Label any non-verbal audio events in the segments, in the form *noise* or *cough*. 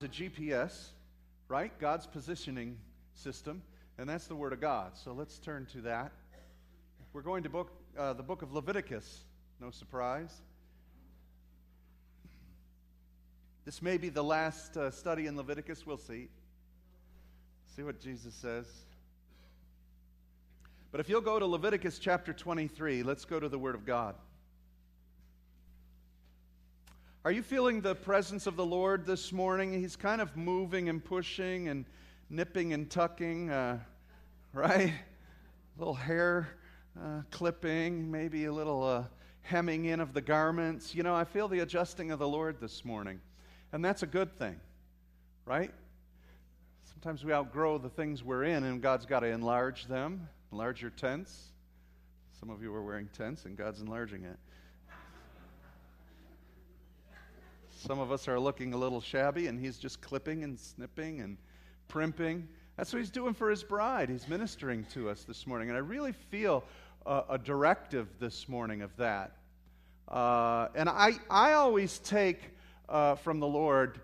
a GPS, right? God's positioning system, and that's the Word of God. So let's turn to that. We're going to book, uh, the book of Leviticus, no surprise. This may be the last uh, study in Leviticus. We'll see. See what Jesus says. But if you'll go to Leviticus chapter 23, let's go to the Word of God. Are you feeling the presence of the Lord this morning? He's kind of moving and pushing and nipping and tucking, uh, right? A little hair uh, clipping, maybe a little uh, hemming in of the garments. You know, I feel the adjusting of the Lord this morning. And that's a good thing, right? Sometimes we outgrow the things we're in, and God's got to enlarge them, enlarge your tents. Some of you are wearing tents, and God's enlarging it. Some of us are looking a little shabby, and he's just clipping and snipping and primping. That's what he's doing for his bride. He's ministering to us this morning. And I really feel a, a directive this morning of that. Uh, and I, I always take uh, from the Lord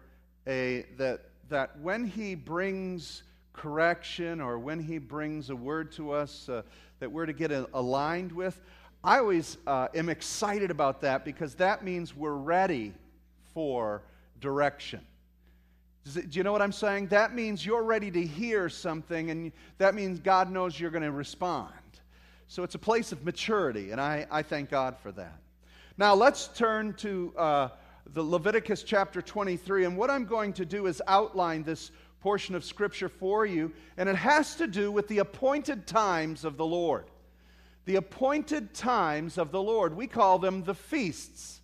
a, that, that when he brings correction or when he brings a word to us uh, that we're to get a, aligned with, I always uh, am excited about that because that means we're ready for direction. do you know what I'm saying? That means you're ready to hear something, and that means God knows you're going to respond. So it's a place of maturity, and I, I thank God for that. Now let's turn to uh, the Leviticus chapter 23, and what I'm going to do is outline this portion of Scripture for you, and it has to do with the appointed times of the Lord. The appointed times of the Lord. We call them the feasts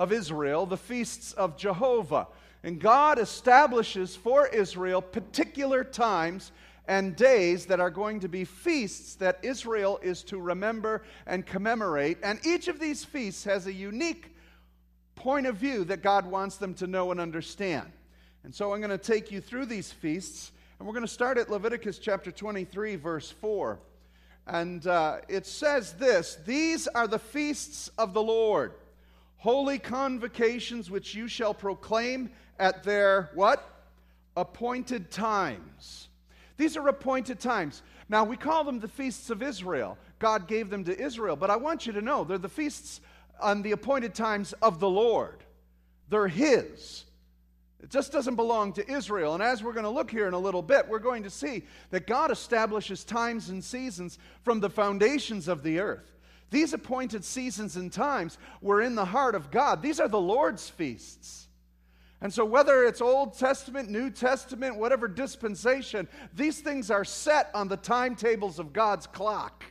of Israel, the feasts of Jehovah. And God establishes for Israel particular times and days that are going to be feasts that Israel is to remember and commemorate. And each of these feasts has a unique point of view that God wants them to know and understand. And so I'm going to take you through these feasts, and we're going to start at Leviticus chapter 23, verse 4. And uh, it says this These are the feasts of the Lord holy convocations which you shall proclaim at their what? Appointed times. These are appointed times. Now, we call them the feasts of Israel. God gave them to Israel, but I want you to know they're the feasts on the appointed times of the Lord. They're His. It just doesn't belong to Israel. And as we're going to look here in a little bit, we're going to see that God establishes times and seasons from the foundations of the earth. These appointed seasons and times were in the heart of God. These are the Lord's feasts. And so, whether it's Old Testament, New Testament, whatever dispensation, these things are set on the timetables of God's clock.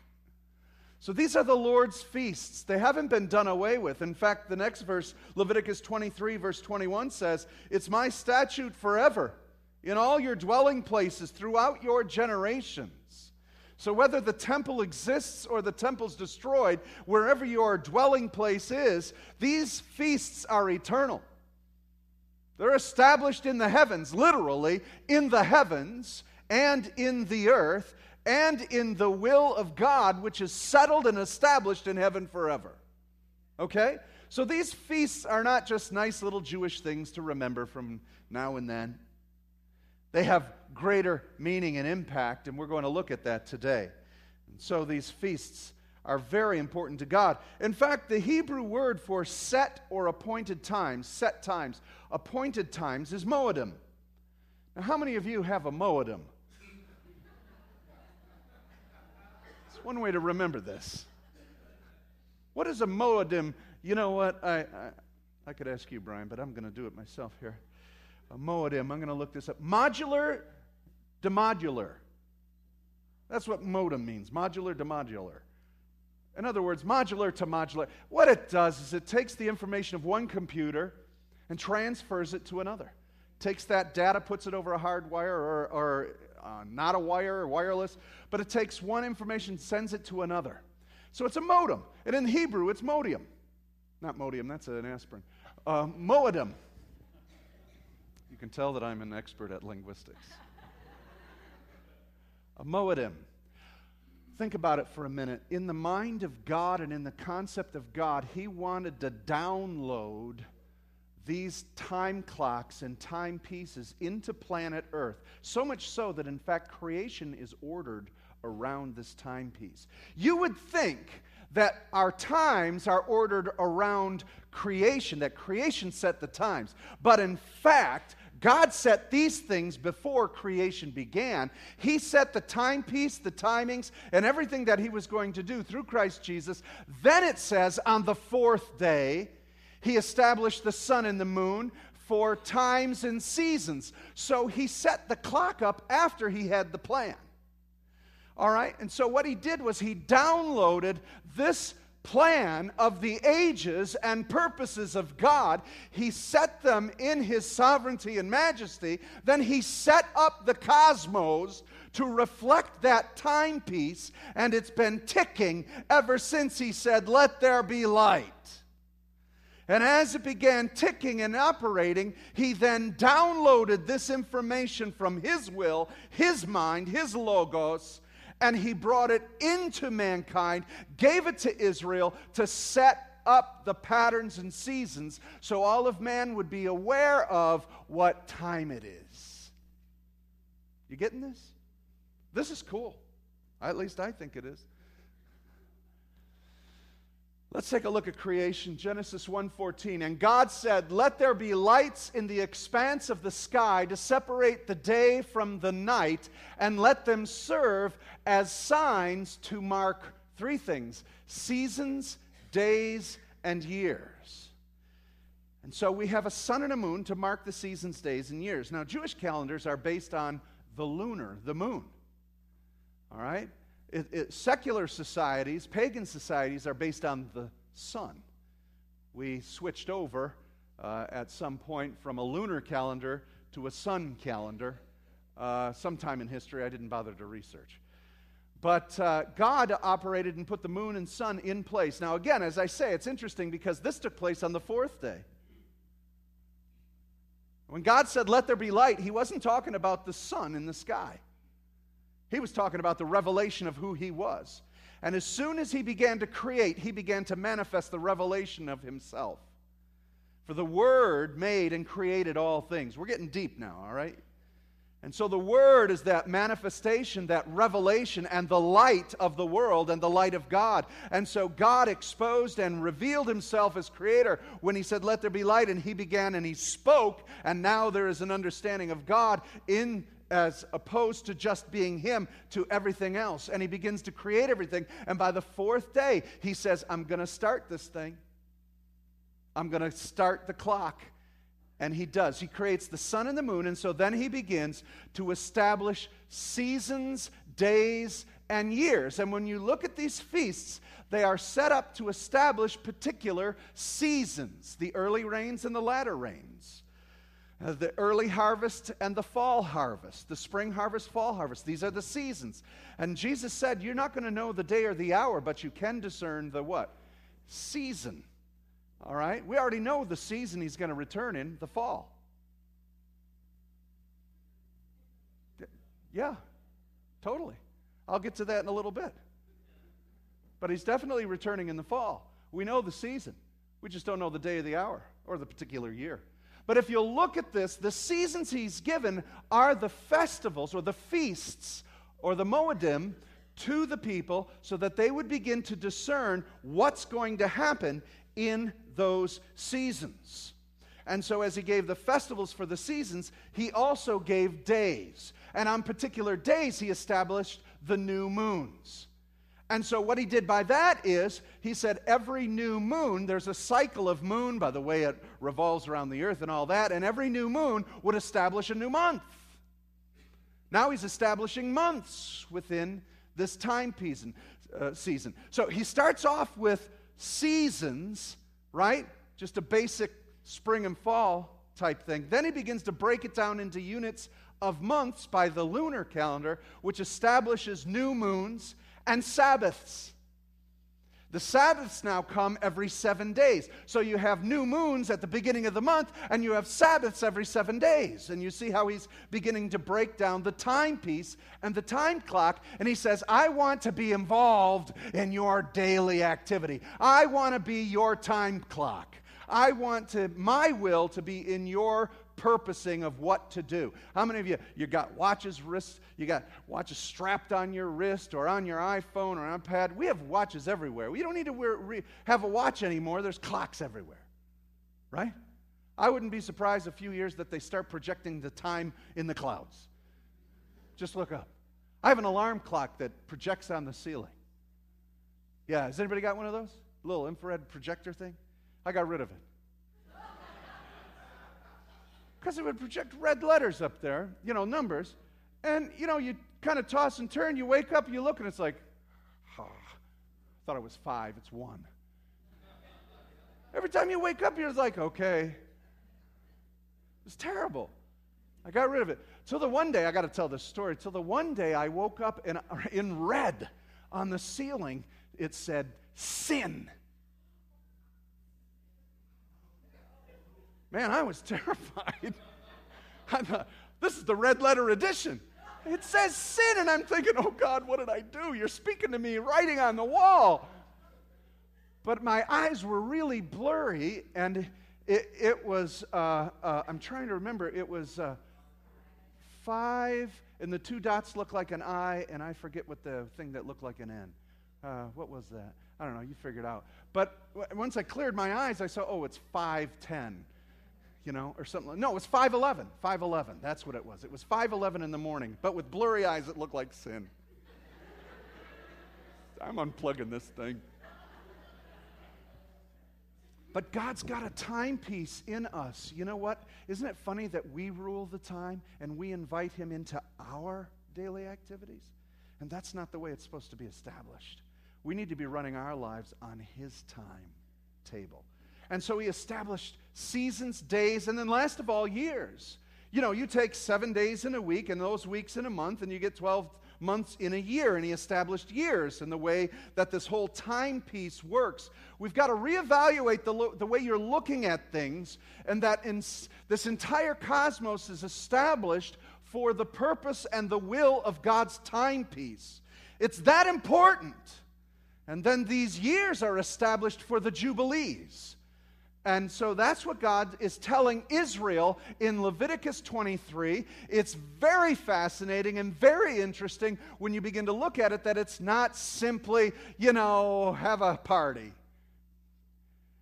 So, these are the Lord's feasts. They haven't been done away with. In fact, the next verse, Leviticus 23, verse 21, says, It's my statute forever in all your dwelling places throughout your generations. So, whether the temple exists or the temple's destroyed, wherever your dwelling place is, these feasts are eternal. They're established in the heavens, literally, in the heavens and in the earth and in the will of God, which is settled and established in heaven forever. Okay? So these feasts are not just nice little Jewish things to remember from now and then. They have greater meaning and impact, and we're going to look at that today. And so these feasts are very important to God. In fact, the Hebrew word for set or appointed times, set times, appointed times, is moedim. Now, how many of you have a moedim? It's one way to remember this. What is a moedim? You know what? I, I, I could ask you, Brian, but I'm going to do it myself here a moedim. I'm going to look this up. Modular demodular. That's what modem means modular demodular. In other words, modular to modular. What it does is it takes the information of one computer and transfers it to another. Takes that data, puts it over a hard wire or, or uh, not a wire or wireless, but it takes one information, sends it to another. So it's a modem. And in Hebrew, it's modium. Not modium, that's an aspirin. Uh, can tell that I'm an expert at linguistics. a moedim. Think about it for a minute. In the mind of God and in the concept of God, He wanted to download these time clocks and timepieces into planet Earth. So much so that, in fact, creation is ordered around this timepiece. You would think that our times are ordered around creation, that creation set the times. But in fact, God set these things before creation began. He set the timepiece, the timings, and everything that He was going to do through Christ Jesus. Then it says, on the fourth day, He established the sun and the moon for times and seasons. So He set the clock up after He had the plan. All right? And so what He did was He downloaded this plan of the ages and purposes of God. He set them in His sovereignty and majesty. Then He set up the cosmos to reflect that timepiece, and it's been ticking ever since He said, Let there be light. And as it began ticking and operating, he then downloaded this information from his will, his mind, his logos, and he brought it into mankind, gave it to Israel to set up the patterns and seasons so all of man would be aware of what time it is. You getting this? This is cool. At least I think it is. Let's take a look at creation, Genesis 1:14. And God said, "Let there be lights in the expanse of the sky to separate the day from the night, and let them serve as signs to mark three things: seasons, days, and years." And so we have a sun and a moon to mark the seasons, days, and years. Now, Jewish calendars are based on the lunar, the moon. All right? It, it, secular societies, pagan societies, are based on the sun. We switched over uh, at some point from a lunar calendar to a sun calendar uh, sometime in history. I didn't bother to research. But uh, God operated and put the moon and sun in place. Now, again, as I say, it's interesting because this took place on the fourth day. When God said, Let there be light, He wasn't talking about the sun in the sky. He was talking about the revelation of who he was. And as soon as he began to create, he began to manifest the revelation of himself. For the Word made and created all things. We're getting deep now, all right? And so the Word is that manifestation, that revelation, and the light of the world and the light of God. And so God exposed and revealed Himself as Creator when He said, Let there be light. And He began and He spoke. And now there is an understanding of God in as opposed to just being him to everything else. And he begins to create everything. And by the fourth day, he says, I'm going to start this thing. I'm going to start the clock. And he does. He creates the sun and the moon. And so then he begins to establish seasons, days, and years. And when you look at these feasts, they are set up to establish particular seasons the early rains and the latter rains. Uh, the early harvest and the fall harvest, the spring harvest, fall harvest. These are the seasons. And Jesus said, You're not going to know the day or the hour, but you can discern the what? Season. All right? We already know the season he's going to return in, the fall. Yeah, totally. I'll get to that in a little bit. But he's definitely returning in the fall. We know the season. We just don't know the day or the hour or the particular year. But if you look at this, the seasons he's given are the festivals or the feasts or the Moedim to the people so that they would begin to discern what's going to happen in those seasons. And so, as he gave the festivals for the seasons, he also gave days. And on particular days, he established the new moons. And so, what he did by that is, he said, every new moon, there's a cycle of moon, by the way it revolves around the earth and all that, and every new moon would establish a new month. Now he's establishing months within this time uh, season. So he starts off with seasons, right? Just a basic spring and fall type thing. Then he begins to break it down into units of months by the lunar calendar, which establishes new moons and Sabbaths. The Sabbaths now come every seven days. So you have new moons at the beginning of the month, and you have Sabbaths every seven days. And you see how he's beginning to break down the timepiece and the time clock. And he says, I want to be involved in your daily activity. I want to be your time clock. I want to, my will to be in your purposing of what to do. How many of you, you got watches wrist, you got watches strapped on your wrist or on your iPhone or iPad? We have watches everywhere. We don't need to wear, re, have a watch anymore. There's clocks everywhere, right? I wouldn't be surprised a few years that they start projecting the time in the clouds. Just look up. I have an alarm clock that projects on the ceiling. Yeah, has anybody got one of those? Little infrared projector thing? I got rid of it. Because it would project red letters up there, you know, numbers. And, you know, you kind of toss and turn, you wake up, you look, and it's like, ah, I thought it was five, it's one. Every time you wake up, you're like, okay, was terrible. I got rid of it. Till the one day, I got to tell this story. Till the one day I woke up and in red on the ceiling, it said, sin. Man, I was *laughs* terrified. I thought, this is the red letter edition. It says sin, and I'm thinking, oh God, what did I do? You're speaking to me, writing on the wall. But my eyes were really blurry, and it, it was, uh, uh, I'm trying to remember, it was uh, five, and the two dots look like an I, and I forget what the thing that looked like an N. Uh, what was that? I don't know, you figured out. But once I cleared my eyes, I saw, oh, it's 510, you know, or something. No, it was 511. 511, that's what it was. It was 511 in the morning, but with blurry eyes, it looked like sin. *laughs* I'm unplugging this thing. But God's got a timepiece in us. You know what? Isn't it funny that we rule the time and we invite Him into our daily activities? And that's not the way it's supposed to be established. We need to be running our lives on His time table. And so He established seasons, days, and then last of all, years. You know, you take seven days in a week and those weeks in a month, and you get 12 months in a year, and he established years and the way that this whole timepiece works. We've got to reevaluate the, lo- the way you're looking at things, and that in s- this entire cosmos is established for the purpose and the will of God's timepiece. It's that important. And then these years are established for the Jubilees. And so that's what God is telling Israel in Leviticus 23. It's very fascinating and very interesting when you begin to look at it that it's not simply, you know, have a party.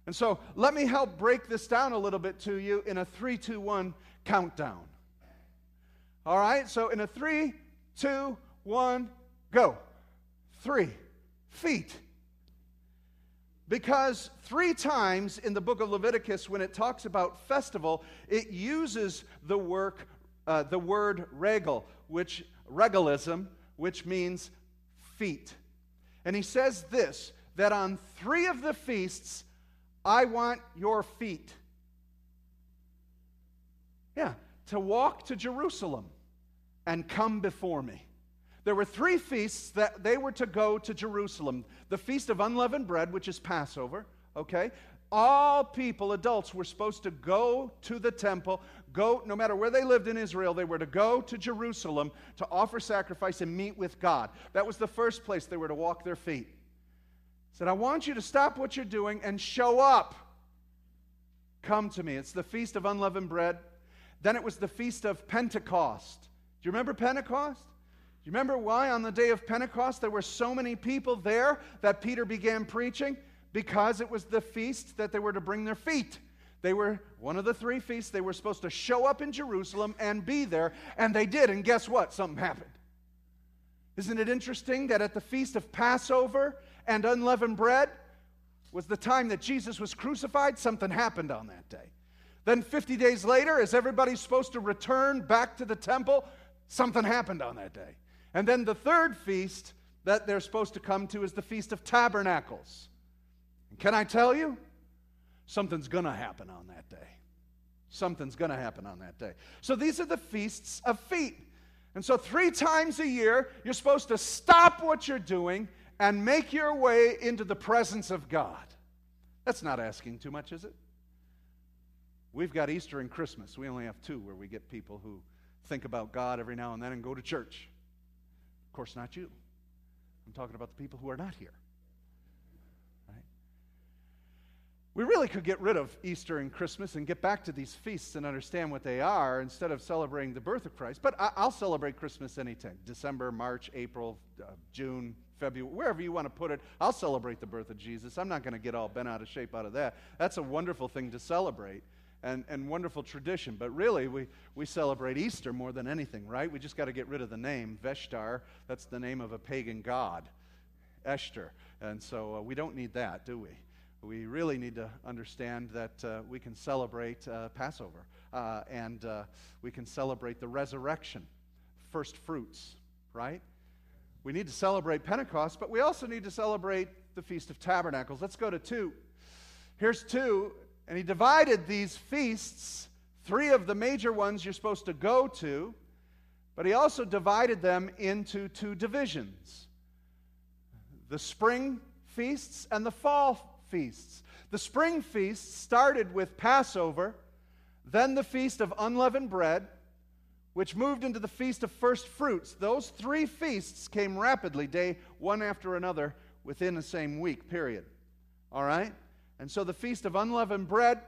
And so let me help break this down a little bit to you in a 3 2 1 countdown. All right, so in a 3 2 1 go. Three feet because three times in the book of Leviticus, when it talks about festival, it uses the, work, uh, the word regal, which regalim, which means feet. And he says this that on three of the feasts, I want your feet. Yeah, to walk to Jerusalem and come before me. There were three feasts that they were to go to Jerusalem the Feast of Unleavened Bread, which is Passover, okay? All people, adults, were supposed to go to the temple, go, no matter where they lived in Israel, they were to go to Jerusalem to offer sacrifice and meet with God. That was the first place they were to walk their feet. Said, I want you to stop what you're doing and show up. Come to me. It's the Feast of Unleavened Bread. Then it was the Feast of Pentecost. Do you remember Pentecost? You remember why on the day of Pentecost there were so many people there that Peter began preaching? Because it was the feast that they were to bring their feet. They were one of the three feasts. They were supposed to show up in Jerusalem and be there, and they did. And guess what? Something happened. Isn't it interesting that at the feast of Passover and unleavened bread was the time that Jesus was crucified? Something happened on that day. Then 50 days later, as everybody's supposed to return back to the temple, something happened on that day. And then the third feast that they're supposed to come to is the Feast of Tabernacles. And can I tell you? Something's going to happen on that day. Something's going to happen on that day. So these are the feasts of feet. And so, three times a year, you're supposed to stop what you're doing and make your way into the presence of God. That's not asking too much, is it? We've got Easter and Christmas. We only have two where we get people who think about God every now and then and go to church course, not you. I'm talking about the people who are not here. Right? We really could get rid of Easter and Christmas and get back to these feasts and understand what they are instead of celebrating the birth of Christ. But I, will celebrate Christmas anytime December, March, April, uh, June, February, wherever you want to put it. I'll celebrate the birth of Jesus. I'm not going to get all bent out of shape out of that. That's a wonderful thing to celebrate and, and wonderful tradition. But really, we, we celebrate Easter more than anything, right? We just got to get rid of the name, Ishtar. That's the name of a pagan god, Esther. And so uh, we don't need that, do we? We really need to understand that uh, we can celebrate uh, Passover uh, and uh, we can celebrate the resurrection, first fruits, right? We need to celebrate Pentecost, but we also need to celebrate the Feast of Tabernacles. Let's go to two. Here's two and he divided these feasts, three of the major ones you're supposed to go to, but he also divided them into two divisions the spring feasts and the fall feasts. The spring feasts started with Passover, then the feast of unleavened bread, which moved into the feast of first fruits. Those three feasts came rapidly, day one after another, within the same week, period. All right? And so the Feast of Unleavened Bread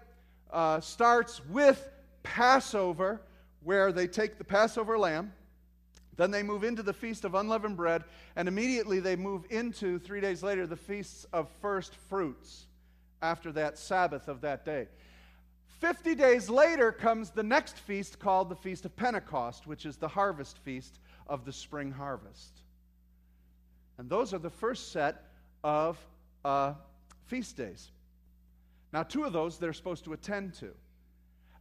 uh, starts with Passover, where they take the Passover lamb. Then they move into the Feast of Unleavened Bread, and immediately they move into, three days later, the Feasts of First Fruits after that Sabbath of that day. Fifty days later comes the next feast called the Feast of Pentecost, which is the harvest feast of the spring harvest. And those are the first set of uh, feast days. Now, two of those they're supposed to attend to.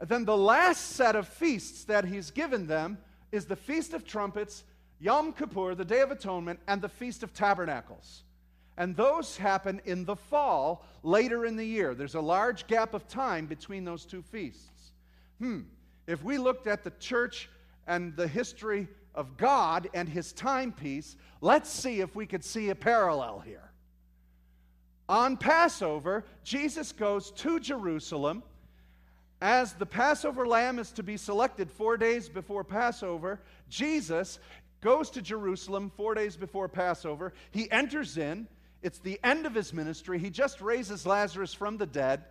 And then the last set of feasts that he's given them is the Feast of Trumpets, Yom Kippur, the Day of Atonement, and the Feast of Tabernacles. And those happen in the fall, later in the year. There's a large gap of time between those two feasts. Hmm. If we looked at the church and the history of God and his timepiece, let's see if we could see a parallel here. On Passover, Jesus goes to Jerusalem. As the Passover lamb is to be selected four days before Passover, Jesus goes to Jerusalem four days before Passover. He enters in. It's the end of his ministry. He just raises Lazarus from the dead.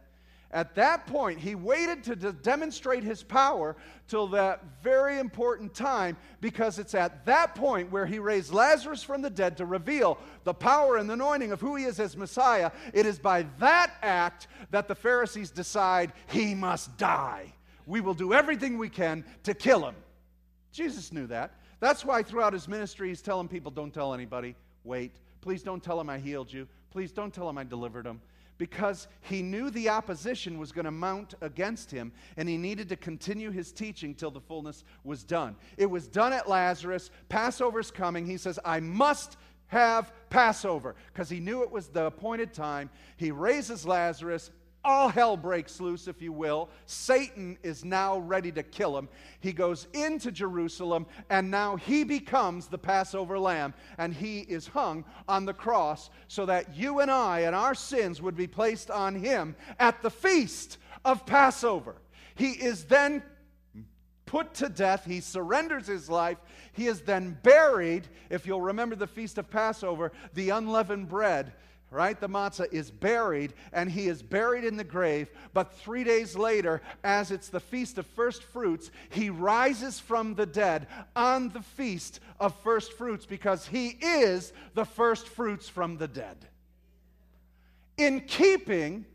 At that point, he waited to de- demonstrate his power till that very important time because it's at that point where he raised Lazarus from the dead to reveal the power and the anointing of who he is as Messiah. It is by that act that the Pharisees decide he must die. We will do everything we can to kill him. Jesus knew that. That's why throughout his ministry, he's telling people don't tell anybody, wait. Please don't tell him I healed you. Please don't tell him I delivered him because he knew the opposition was going to mount against him and he needed to continue his teaching till the fullness was done. It was done at Lazarus. Passover's coming. He says, I must have Passover because he knew it was the appointed time. He raises Lazarus all hell breaks loose, if you will. Satan is now ready to kill him. He goes into Jerusalem, and now he becomes the Passover lamb, and he is hung on the cross so that you and I and our sins would be placed on him at the feast of Passover. He is then put to death. He surrenders his life. He is then buried. If you'll remember the feast of Passover, the unleavened bread right? The matzah is buried, and he is buried in the grave. But three days later, as it's the feast of first fruits, he rises from the dead on the feast of first fruits because he is the first fruits from the dead. In keeping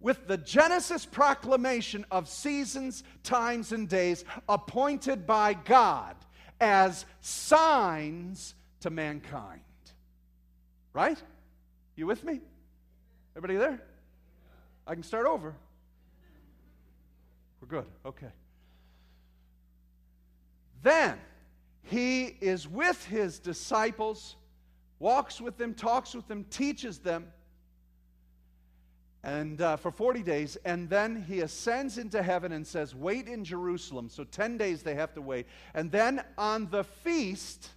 with the Genesis proclamation of seasons, times, and days appointed by God as signs to mankind. Right? You with me? Everybody there? I can start over. We're good. Okay. Then he is with his disciples, walks with them, talks with them, teaches them, and uh, for 40 days, and then he ascends into heaven and says, Wait in Jerusalem. So 10 days they have to wait. And then on the feast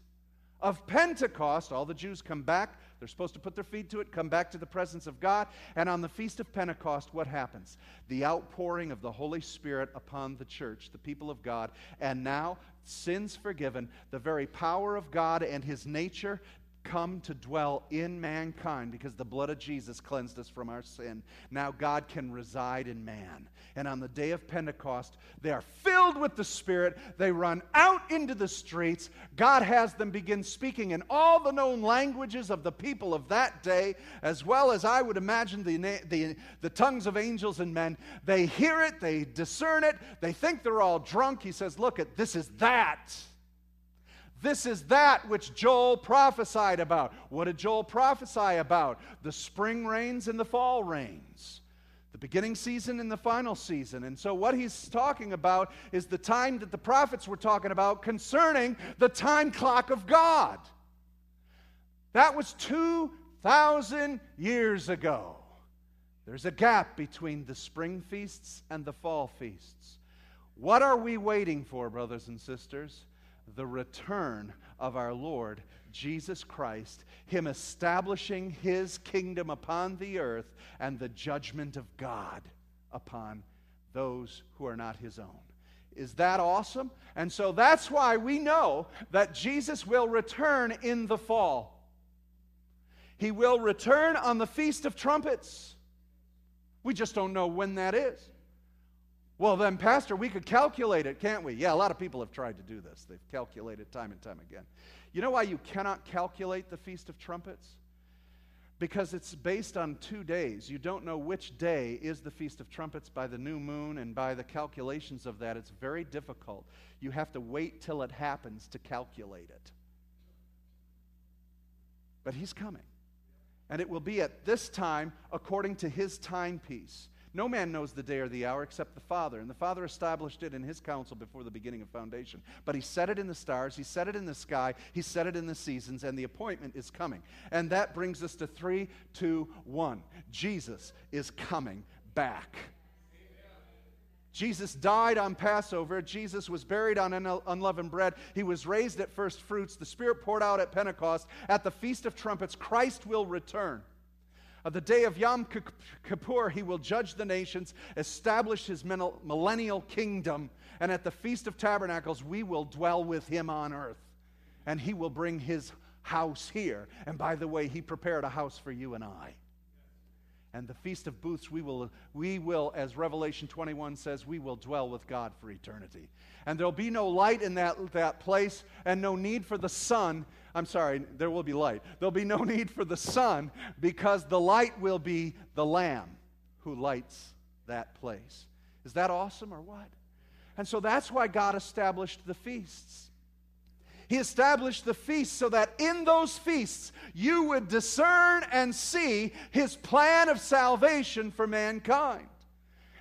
of Pentecost, all the Jews come back they're supposed to put their feet to it, come back to the presence of God. And on the Feast of Pentecost, what happens? The outpouring of the Holy Spirit upon the church, the people of God. And now, sins forgiven, the very power of God and His nature come to dwell in mankind because the blood of Jesus cleansed us from our sin. Now God can reside in man. And on the day of Pentecost, they are filled with the Spirit. They run out into the streets. God has them begin speaking in all the known languages of the people of that day, as well as I would imagine the, the, the tongues of angels and men. They hear it, they discern it, they think they're all drunk. He says, Look, at this is that. This is that which Joel prophesied about. What did Joel prophesy about? The spring rains and the fall rains. The beginning season and the final season. And so, what he's talking about is the time that the prophets were talking about concerning the time clock of God. That was 2,000 years ago. There's a gap between the spring feasts and the fall feasts. What are we waiting for, brothers and sisters? The return of our Lord Jesus Christ, Him establishing His kingdom upon the earth, and the judgment of God upon those who are not His own. Is that awesome? And so that's why we know that Jesus will return in the fall. He will return on the Feast of Trumpets. We just don't know when that is. Well, then, Pastor, we could calculate it, can't we? Yeah, a lot of people have tried to do this. They've calculated time and time again. You know why you cannot calculate the Feast of Trumpets? Because it's based on two days. You don't know which day is the Feast of Trumpets by the new moon, and by the calculations of that, it's very difficult. You have to wait till it happens to calculate it. But he's coming. And it will be at this time according to his timepiece. No man knows the day or the hour except the Father. And the Father established it in his counsel before the beginning of foundation. But he set it in the stars, he set it in the sky, he set it in the seasons, and the appointment is coming. And that brings us to three, two, one. Jesus is coming back. Jesus died on Passover. Jesus was buried on unleavened bread. He was raised at first fruits. The Spirit poured out at Pentecost. At the Feast of Trumpets, Christ will return. On the day of Yom Kippur, he will judge the nations, establish his millennial kingdom, and at the Feast of Tabernacles, we will dwell with him on earth. And he will bring his house here. And by the way, he prepared a house for you and I. And the Feast of Booths, we will, we will, as Revelation 21 says, we will dwell with God for eternity. And there'll be no light in that, that place and no need for the sun I'm sorry, there will be light. There'll be no *laughs* need for the sun because the light will be the Lamb who lights that place. Is that awesome or what? And so that's why God established the feasts. He established the feasts so that in those feasts you would discern and see His plan of salvation for mankind.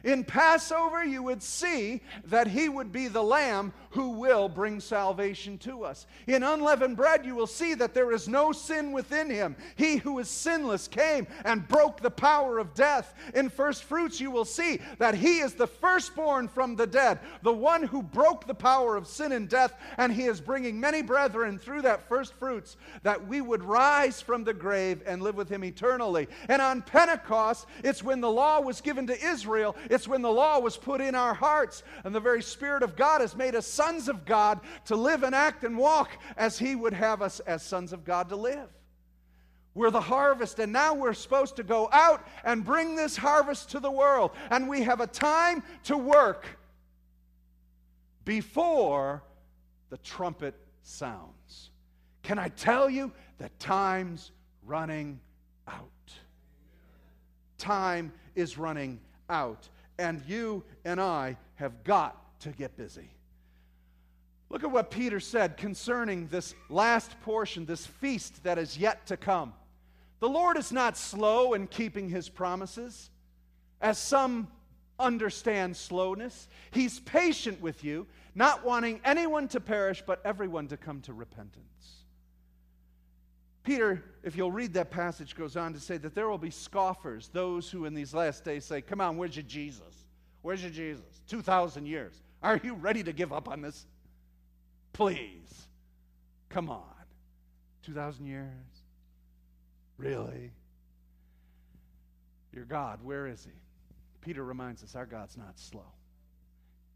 In Passover, you would see that he would be the lamb who will bring salvation to us. In unleavened bread, you will see that there is no sin within him. He who is sinless came and broke the power of death. In first fruits, you will see that he is the firstborn from the dead, the one who broke the power of sin and death, and he is bringing many brethren through that first fruits that we would rise from the grave and live with him eternally. And on Pentecost, it's when the law was given to Israel, it's when the law was put in our hearts, and the very Spirit of God has made us sons of God to live and act and walk as He would have us as sons of God to live. We're the harvest, and now we're supposed to go out and bring this harvest to the world. And we have a time to work before the trumpet sounds. Can I tell you that time's running out? Time is running out, and you and I have got to get busy. Look at what Peter said concerning this last portion, this feast that is yet to come. The Lord is not slow in keeping his promises, as some understand slowness. He's patient with you, not wanting anyone to perish, but everyone to come to repentance. Peter, if you'll read that passage, goes on to say that there will be scoffers, those who in these last days say, Come on, where's your Jesus? Where's your Jesus? 2,000 years. Are you ready to give up on this? Please. Come on. 2,000 years? Really? Your God, where is He? Peter reminds us our God's not slow.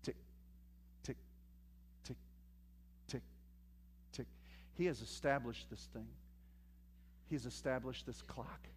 Tick, tick, tick, tick, tick. He has established this thing. He's established this clock.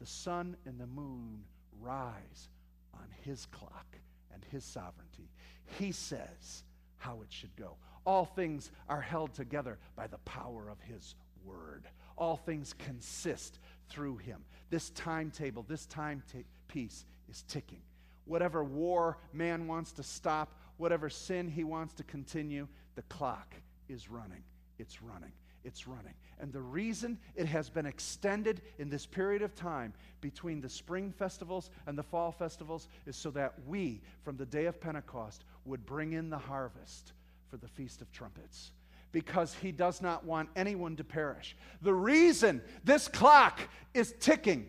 The sun and the moon rise on His clock and His sovereignty. He says how it should go. All things are held together by the power of His word. All things consist through Him. This timetable, this timepiece is ticking. Whatever war man wants to stop, whatever sin he wants to continue, the clock is running. It's running. It's running. And the reason it has been extended in this period of time between the spring festivals and the fall festivals is so that we, from the day of Pentecost, would bring in the harvest for the Feast of Trumpets. Because he does not want anyone to perish. The reason this clock is ticking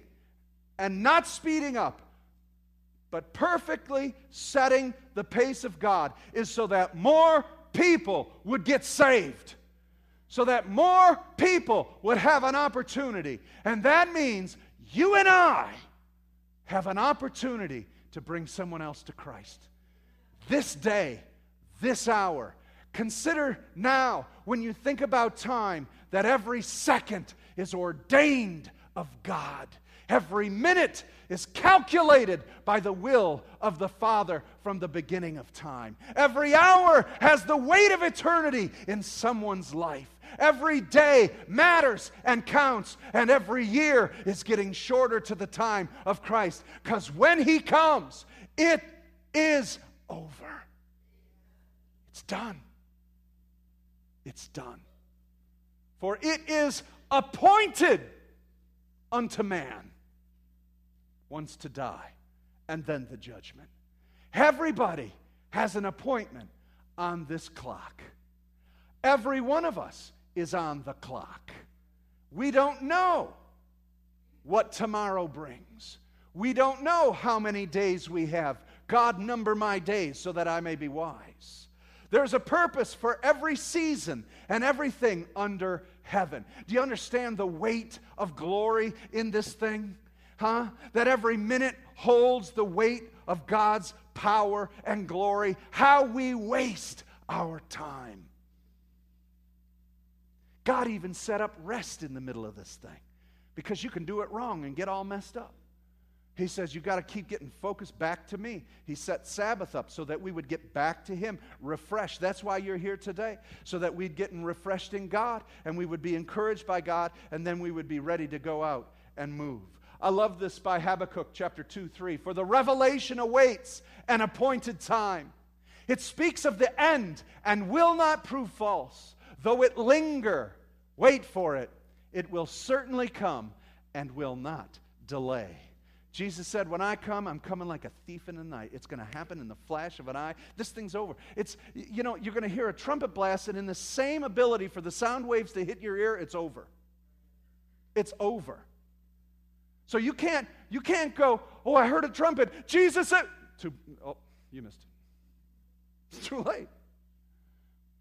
and not speeding up, but perfectly setting the pace of God, is so that more people would get saved so that more people would have an opportunity. And that means you and I have an opportunity to bring someone else to Christ. This day, this hour, consider now, when you think about time, that every second is ordained of God. Every minute is calculated by the will of the Father from the beginning of time. Every hour has the weight of eternity in someone's life. Every day matters and counts, and every year is getting shorter to the time of Christ. Because when He comes, it is over. It's done. It's done. For it is appointed unto man once to die, and then the judgment. Everybody has an appointment on this clock. Every one of us is on the clock. We don't know what tomorrow brings. We don't know how many days we have. God, number my days so that I may be wise. There's a purpose for every season and everything under heaven. Do you understand the weight of glory in this thing? Huh? That every minute holds the weight of God's power and glory. How we waste our time. God even set up rest in the middle of this thing because you can do it wrong and get all messed up. He says, You got to keep getting focused back to me. He set Sabbath up so that we would get back to Him, refreshed. That's why you're here today, so that we'd get refreshed in God and we would be encouraged by God, and then we would be ready to go out and move. I love this by Habakkuk chapter 2 3. For the revelation awaits an appointed time. It speaks of the end and will not prove false. Though it linger, wait for it. It will certainly come and will not delay. Jesus said, When I come, I'm coming like a thief in the night. It's going to happen in the flash of an eye. This thing's over. It's, you know, you're going to hear a trumpet blast, and in the same ability for the sound waves to hit your ear, it's over. It's over. So you can't, you can't go, oh, I heard a trumpet. Jesus said, too, oh, you missed it. It's too late.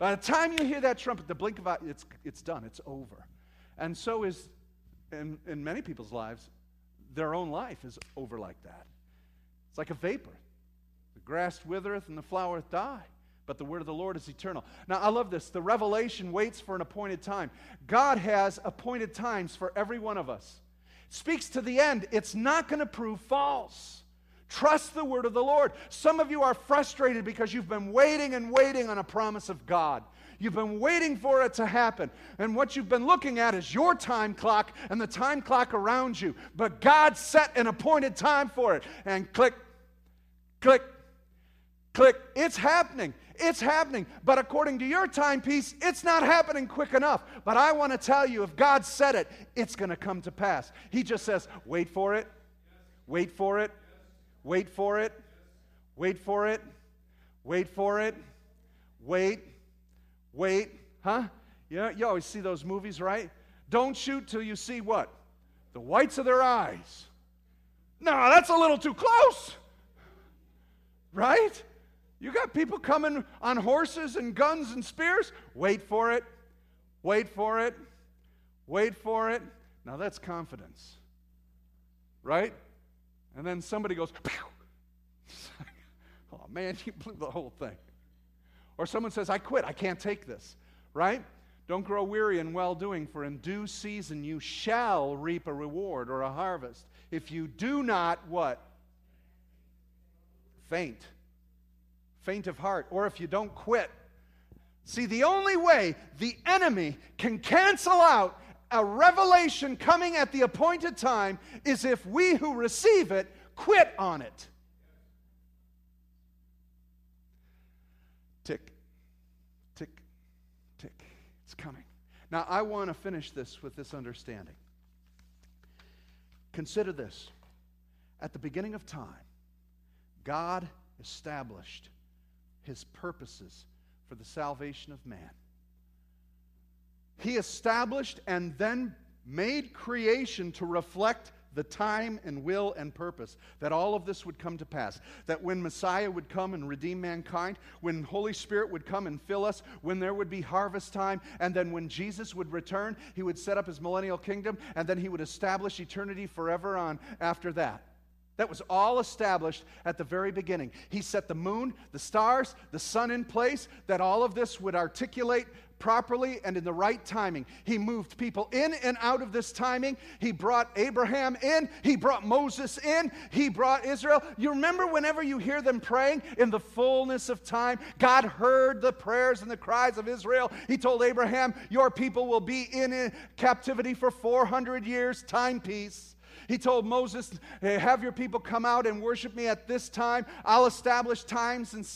By the time you hear that trumpet, the blink of eye, it's, it's done. It's over. And so is, in, in many people's lives, their own life is over like that. It's like a vapor. The grass withereth and the flower die, but the word of the Lord is eternal. Now, I love this. The revelation waits for an appointed time. God has appointed times for every one of us speaks to the end. It's not going to prove false. Trust the word of the Lord. Some of you are frustrated because you've been waiting and waiting on a promise of God. You've been waiting for it to happen. And what you've been looking at is your time clock and the time clock around you. But God set an appointed time for it. And click, click, click. It's happening. It's happening. But according to your timepiece, it's not happening quick enough. But I want to tell you if God said it, it's going to come to pass. He just says, wait for it, wait for it, wait for it, wait for it, wait for it, wait, wait. Huh? Yeah, you always see those movies, right? Don't shoot till you see what? The whites of their eyes. No, that's a little too close. Right? You got people coming on horses and guns and spears. Wait for it. Wait for it. Wait for it. Now that's confidence. Right? And then somebody goes, *laughs* oh man, you blew the whole thing. Or someone says, I quit. I can't take this. Right? Don't grow weary in well doing, for in due season you shall reap a reward or a harvest. If you do not, what? Faint. Faint of heart. Or if you don't quit. See, the only way the enemy can cancel out a revelation coming at the appointed time is if we who receive it quit on it. Tick, tick, tick. It's coming. Now, I want to finish this with this understanding. Consider this. At the beginning of time, God established his purposes for the salvation of man. He established and then made creation to reflect the time and will and purpose that all of this would come to pass. That when Messiah would come and redeem mankind, when Holy Spirit would come and fill us, when there would be harvest time, and then when Jesus would return, he would set up his millennial kingdom, and then he would establish eternity forever on after that. That was all established at the very beginning. He set the moon, the stars, the sun in place, that all of this would articulate properly and in the right timing. He moved people in and out of this timing. He brought Abraham in, he brought Moses in, he brought Israel. You remember whenever you hear them praying in the fullness of time, God heard the prayers and the cries of Israel. He told Abraham, Your people will be in captivity for 400 years, timepiece. He told Moses, Have your people come out and worship me at this time. I'll establish times and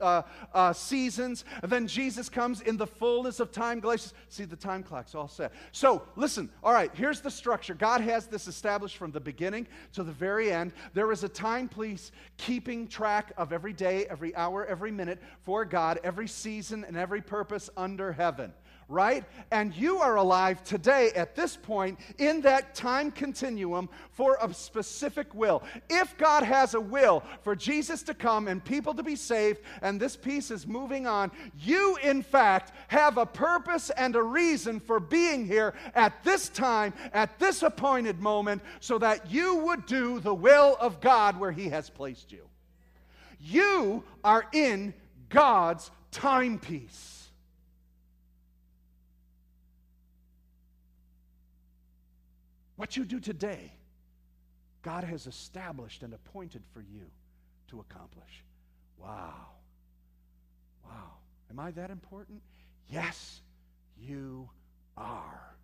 uh, uh, seasons. And then Jesus comes in the fullness of time. Galatians, see the time clock's all set. So listen, all right, here's the structure. God has this established from the beginning to the very end. There is a time piece keeping track of every day, every hour, every minute for God, every season, and every purpose under heaven right? And you are alive today at this point in that time continuum for a specific will. If God has a will for Jesus to come and people to be saved, and this piece is moving on, you in fact have a purpose and a reason for being here at this time, at this appointed moment, so that you would do the will of God where He has placed you. You are in God's timepiece. What you do today, God has established and appointed for you to accomplish. Wow. Wow. Am I that important? Yes, you are.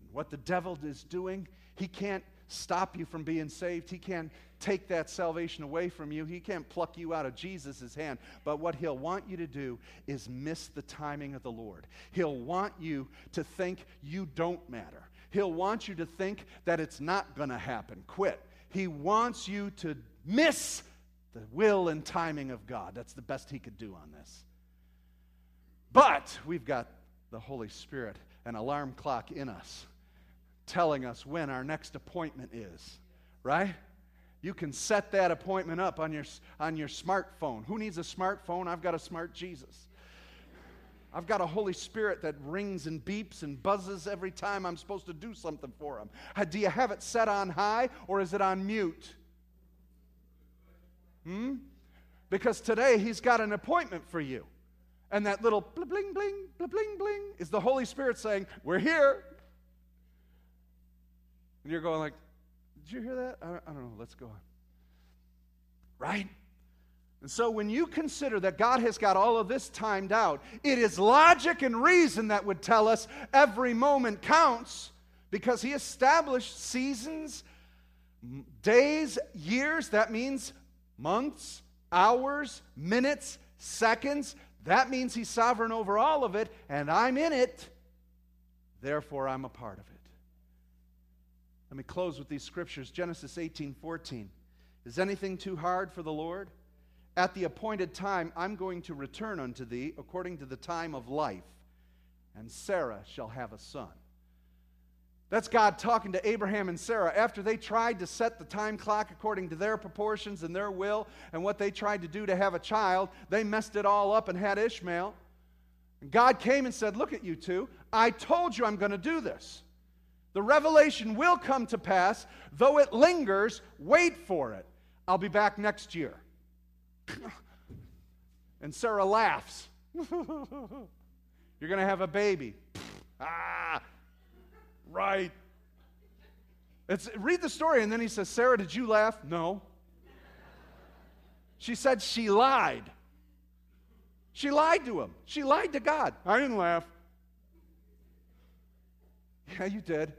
And what the devil is doing, he can't stop you from being saved. He can't take that salvation away from you. He can't pluck you out of Jesus' hand. But what he'll want you to do is miss the timing of the Lord. He'll want you to think you don't matter. He'll want you to think that it's not going to happen. Quit. He wants you to miss the will and timing of God. That's the best he could do on this. But we've got the Holy Spirit, an alarm clock in us, telling us when our next appointment is, right? You can set that appointment up on your, on your smartphone. Who needs a smartphone? I've got a smart Jesus. I've got a Holy Spirit that rings and beeps and buzzes every time I'm supposed to do something for him. Do you have it set on high or is it on mute? Hmm? Because today he's got an appointment for you. And that little bling, bling, bling, bling, bling is the Holy Spirit saying, We're here. And you're going like, Did you hear that? I don't know. Let's go on. Right? And so, when you consider that God has got all of this timed out, it is logic and reason that would tell us every moment counts because He established seasons, days, years. That means months, hours, minutes, seconds. That means He's sovereign over all of it, and I'm in it. Therefore, I'm a part of it. Let me close with these scriptures Genesis 18 14. Is anything too hard for the Lord? At the appointed time, I'm going to return unto thee according to the time of life, and Sarah shall have a son. That's God talking to Abraham and Sarah after they tried to set the time clock according to their proportions and their will and what they tried to do to have a child. They messed it all up and had Ishmael. And God came and said, Look at you two. I told you I'm going to do this. The revelation will come to pass. Though it lingers, wait for it. I'll be back next year. And Sarah laughs. *laughs* You're going to have a baby. *laughs* ah, right. It's, read the story, and then he says, Sarah, did you laugh? No. She said she lied. She lied to him. She lied to God. I didn't laugh. Yeah, you did.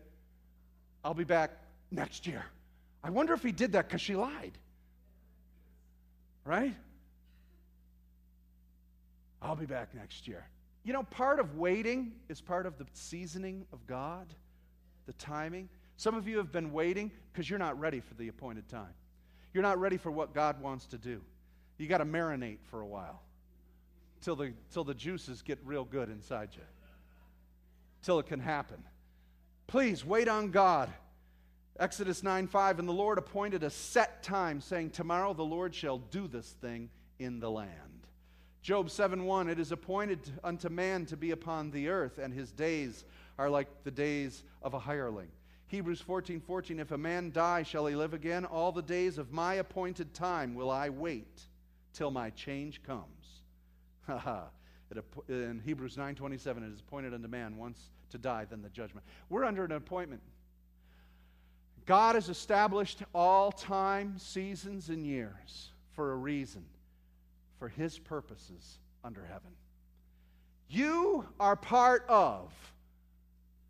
I'll be back next year. I wonder if he did that because she lied. Right? I'll be back next year. You know, part of waiting is part of the seasoning of God, the timing. Some of you have been waiting because you're not ready for the appointed time. You're not ready for what God wants to do. You got to marinate for a while till the, till the juices get real good inside you, till it can happen. Please wait on God. Exodus 9 5, and the Lord appointed a set time, saying, Tomorrow the Lord shall do this thing in the land. Job 7 1, it is appointed unto man to be upon the earth, and his days are like the days of a hireling. Hebrews 14 14, if a man die, shall he live again? All the days of my appointed time will I wait till my change comes. *laughs* Ha ha. In Hebrews 9 27, it is appointed unto man once to die, then the judgment. We're under an appointment. God has established all time, seasons, and years for a reason, for his purposes under heaven. You are part of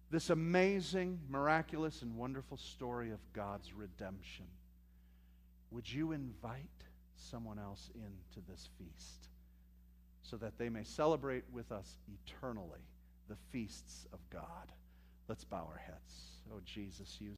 this amazing, miraculous, and wonderful story of God's redemption. Would you invite someone else into this feast so that they may celebrate with us eternally the feasts of God? Let's bow our heads. Oh, Jesus, you.